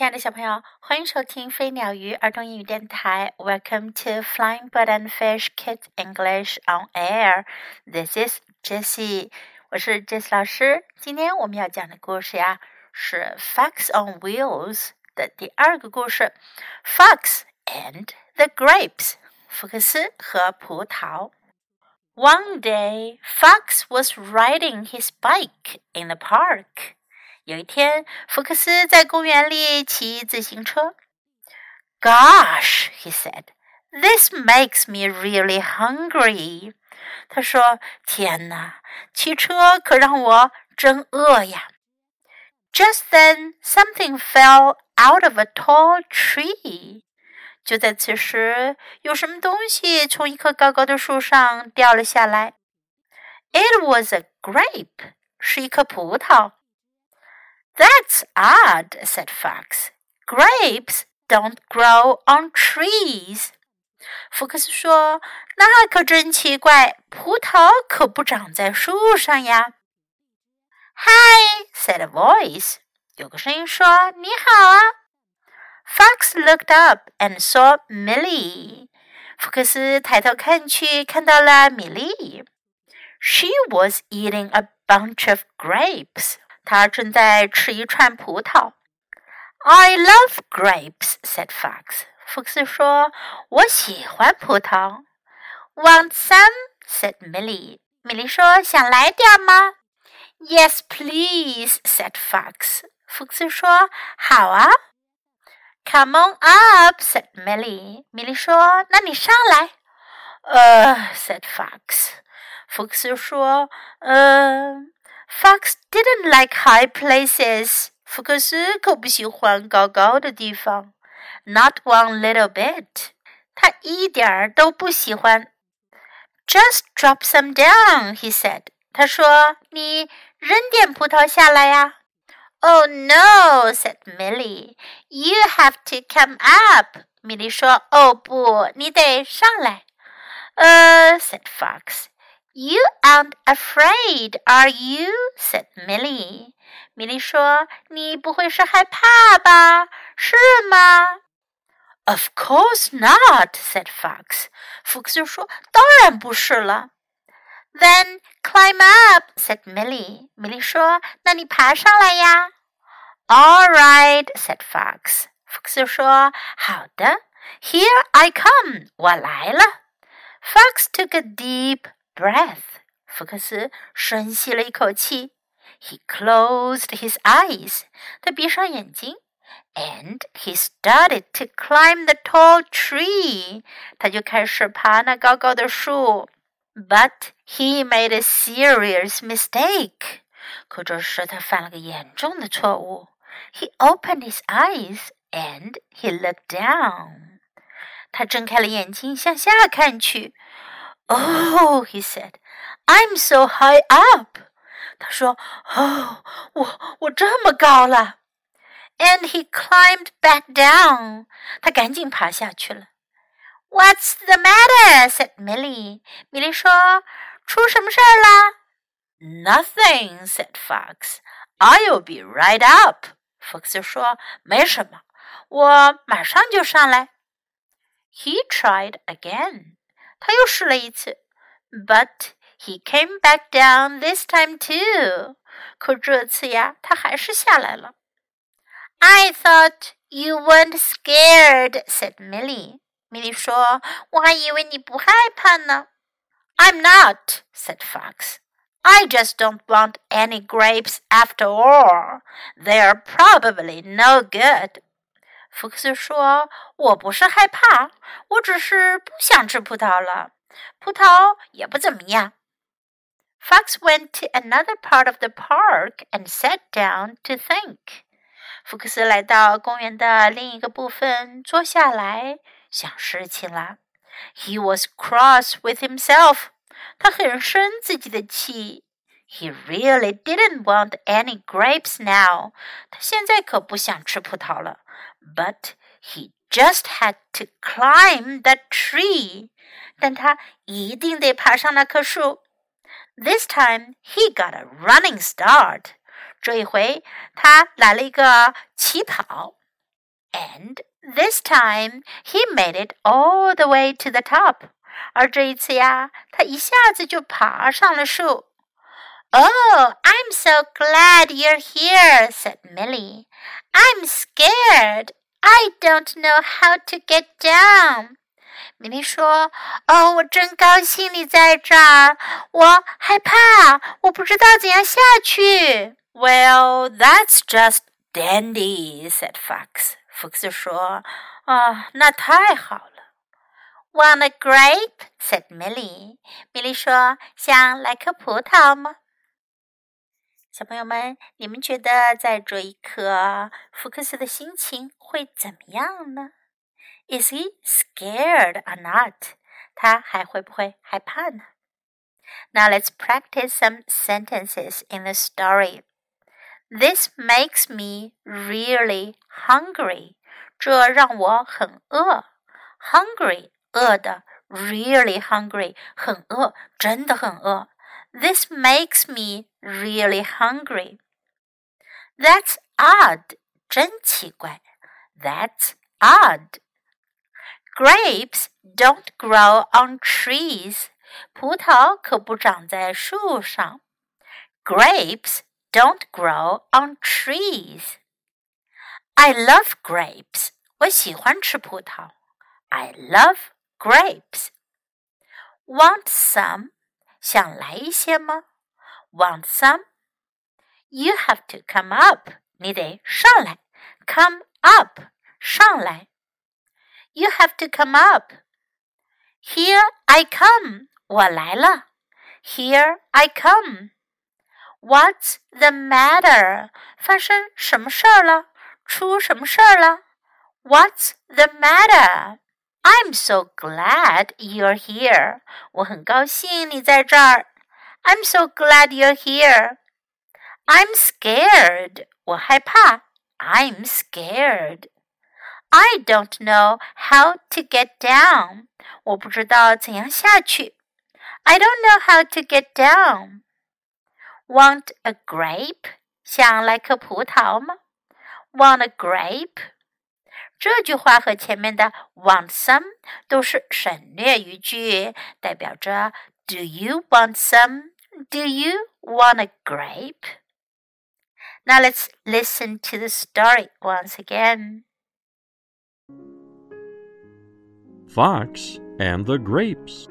亲爱的小朋友，欢迎收听飞鸟鱼儿童英语电台。Welcome to Flying Bird and Fish Kids English on Air. This is Jessie，我是 Jessie 老师。今天我们要讲的故事呀，是《Fox on Wheels》的第二个故事，《Fox and the Grapes》福克斯和葡萄。One day, Fox was riding his bike in the park. 有一天，福克斯在公园里骑自行车。Gosh, he said, this makes me really hungry. 他说：“天哪，骑车可让我真饿呀。” Just then, something fell out of a tall tree. 就在此时，有什么东西从一棵高高的树上掉了下来。It was a grape. 是一颗葡萄。that's odd, said Fox. Grapes don't grow on trees. 福克斯说：“那可真奇怪，葡萄可不长在树上呀。” Hi, said a voice. 有个声音说：“你好啊。” Fox looked up and saw Millie. 福克斯抬头看去，看到了米莉。She was eating a bunch of grapes. 他正在吃一串葡萄。I love grapes," said Fox. 福克斯说：“我喜欢葡萄。” Want some? said Millie. 米莉说：“想来点吗？”Yes, please, said Fox. 福克斯说：“好啊。” Come on up, said Millie. 米莉说：“那你上来。”、uh,，said Fox. 福克斯说：“嗯。” Fox didn't like high places. 福克斯可不喜欢高高的地方。Not one little bit. 他一点儿都不喜欢。Just drop some down, he said. 他说：“你扔点葡萄下来呀。” Oh no, said Millie. You have to come up. 米莉说：“哦不，你得上来。”呃、uh,，said Fox. You aren't afraid, are you? said Millie. Of course not, said Fox. 福克斯就说：“当然不是了。” Then climb up, said Millie. 米莉说：“那你爬上来呀。” All right, said Fox. 福克斯说：“好的。” Here I come, 我来了。Fox took a deep breath. 福克斯深吸了一口气。He closed his eyes. 他闭上眼睛。And he started to climb the tall tree. 他就开始爬那高高的树。But he made a serious mistake. 可这时他犯了个严重的错误。He opened his eyes and he looked down. 他睁开了眼睛，向下看去。 Oh, he said, I'm so high up. 他说：“哦，我我这么高了。” And he climbed back down. 他赶紧爬下去了。What's the matter? said Millie. 米莉说：“出什么事儿啦？”Nothing, said Fox. I'll be right up. 福克斯说：“没什么，我马上就上来。” He tried again. 他又试了一次，but he came back down this time too。可这次呀，他还是下来了。I thought you weren't scared," scared，said Millie。米莉说：“我还以为你不害怕呢。” I'm not," said Fox. I just don't want any grapes after all. They are probably no good. 福克斯说：“我不是害怕，我只是不想吃葡萄了。葡萄也不怎么样。” Fox went to another part of the park and sat down to think. 福克斯来到公园的另一个部分，坐下来想事情了。He was cross with himself. 他很生自己的气。He really didn't want any grapes now. 他现在可不想吃葡萄了。but he just had to climb that tree. 但他一定得爬上那棵树。This time he got a running start. 这一回他来了一个起跑。 And this time he made it all the way to the top. 而这一次呀，他一下子就爬上了树。 Oh, I'm so glad you're here, said Millie. I'm scared. I don't know how to get down. 米莉说：“哦，我真高兴你在这儿。我害怕，我不知道怎样下去。” Well, that's just dandy," said Fox. 福克斯说：“啊，那太好了。” Want a grape? said Millie. 米莉说：“想来颗葡萄吗？” 小朋友们，你们觉得在这一刻，福克斯的心情会怎么样呢？Is he scared or not? 他还会不会害怕呢？Now let's practice some sentences in the story. This makes me really hungry. 这让我很饿。Hungry 饿的，really hungry，很饿，真的很饿。 This makes me really hungry. That's odd，真奇怪。That's odd. Grapes don't grow on trees. 葡萄可不长在树上。Grapes don't grow on trees. I love grapes. 我喜欢吃葡萄。I love grapes. Want some? 想来一些吗？Want some? You have to come up. 你得上来。Come up. 上来。You have to come up. Here I come. 我来了。Here I come. What's the matter? 发生什么事儿了？出什么事儿了？What's the matter? I'm so glad you're here. 我很高兴你在这儿。I'm so glad you're here. I'm scared. 我害怕。I'm scared. I don't know how to get down. 我不知道怎样下去。I don't know how to get down. Want a grape? 想来颗葡萄吗？Want a grape? 这句话和前面的 want some 都是省略语句，代表着 Do you want some? Do you want a grape? Now let's listen to the story once again. Fox and the Grapes.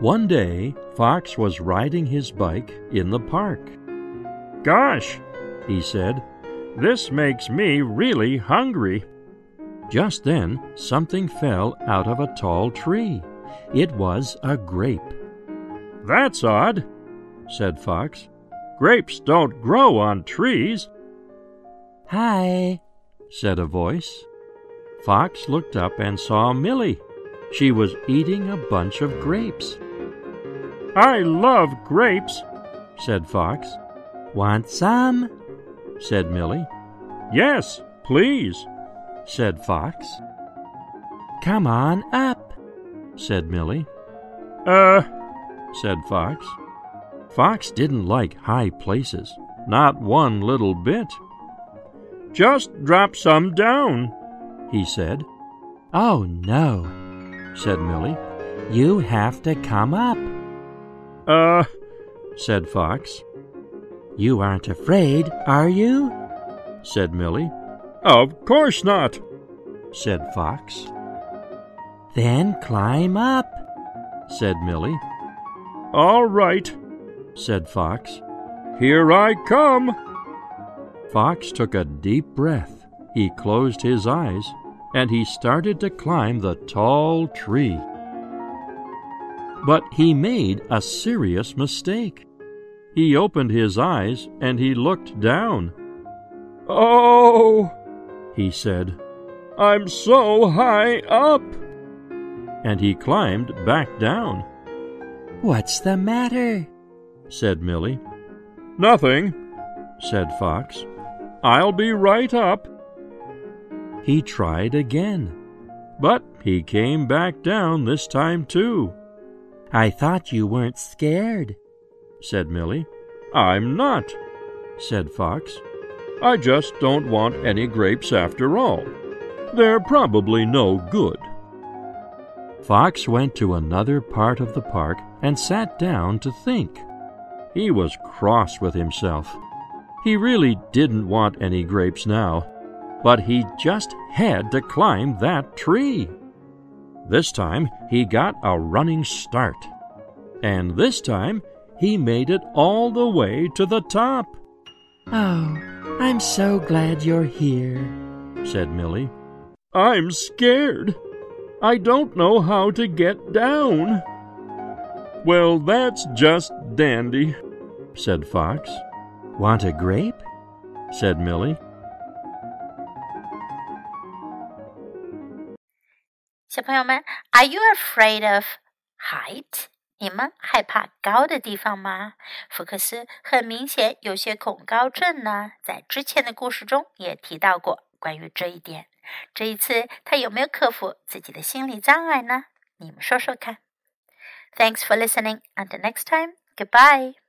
One day, Fox was riding his bike in the park. Gosh, he said, this makes me really hungry. Just then, something fell out of a tall tree. It was a grape. That's odd, said Fox. Grapes don't grow on trees. Hi, said a voice. Fox looked up and saw Millie. She was eating a bunch of grapes. I love grapes, said Fox. Want some? Said Millie. Yes, please, said Fox. Come on up, said Millie. Uh, said Fox. Fox didn't like high places, not one little bit. Just drop some down, he said. Oh, no, said Millie. You have to come up. Uh, said Fox. You aren't afraid, are you? said Millie. Of course not, said Fox. Then climb up, said Millie. All right, said Fox. Here I come. Fox took a deep breath. He closed his eyes and he started to climb the tall tree. But he made a serious mistake. He opened his eyes and he looked down. Oh, he said, I'm so high up. And he climbed back down. What's the matter? said Millie. Nothing, said Fox. I'll be right up. He tried again, but he came back down this time too. I thought you weren't scared, said Millie. I'm not, said Fox. I just don't want any grapes after all. They're probably no good. Fox went to another part of the park and sat down to think. He was cross with himself. He really didn't want any grapes now, but he just had to climb that tree. This time he got a running start, and this time he made it all the way to the top. Oh, I'm so glad you're here, said Milly. I'm scared. I don't know how to get down. Well, that's just dandy, said Fox. Want a grape? said Milly. 小朋友们，Are you afraid of height？ 你们害怕高的地方吗？福克斯很明显有些恐高症呢，在之前的故事中也提到过关于这一点。这一次他有没有克服自己的心理障碍呢？你们说说看。Thanks for listening. And next time. Goodbye.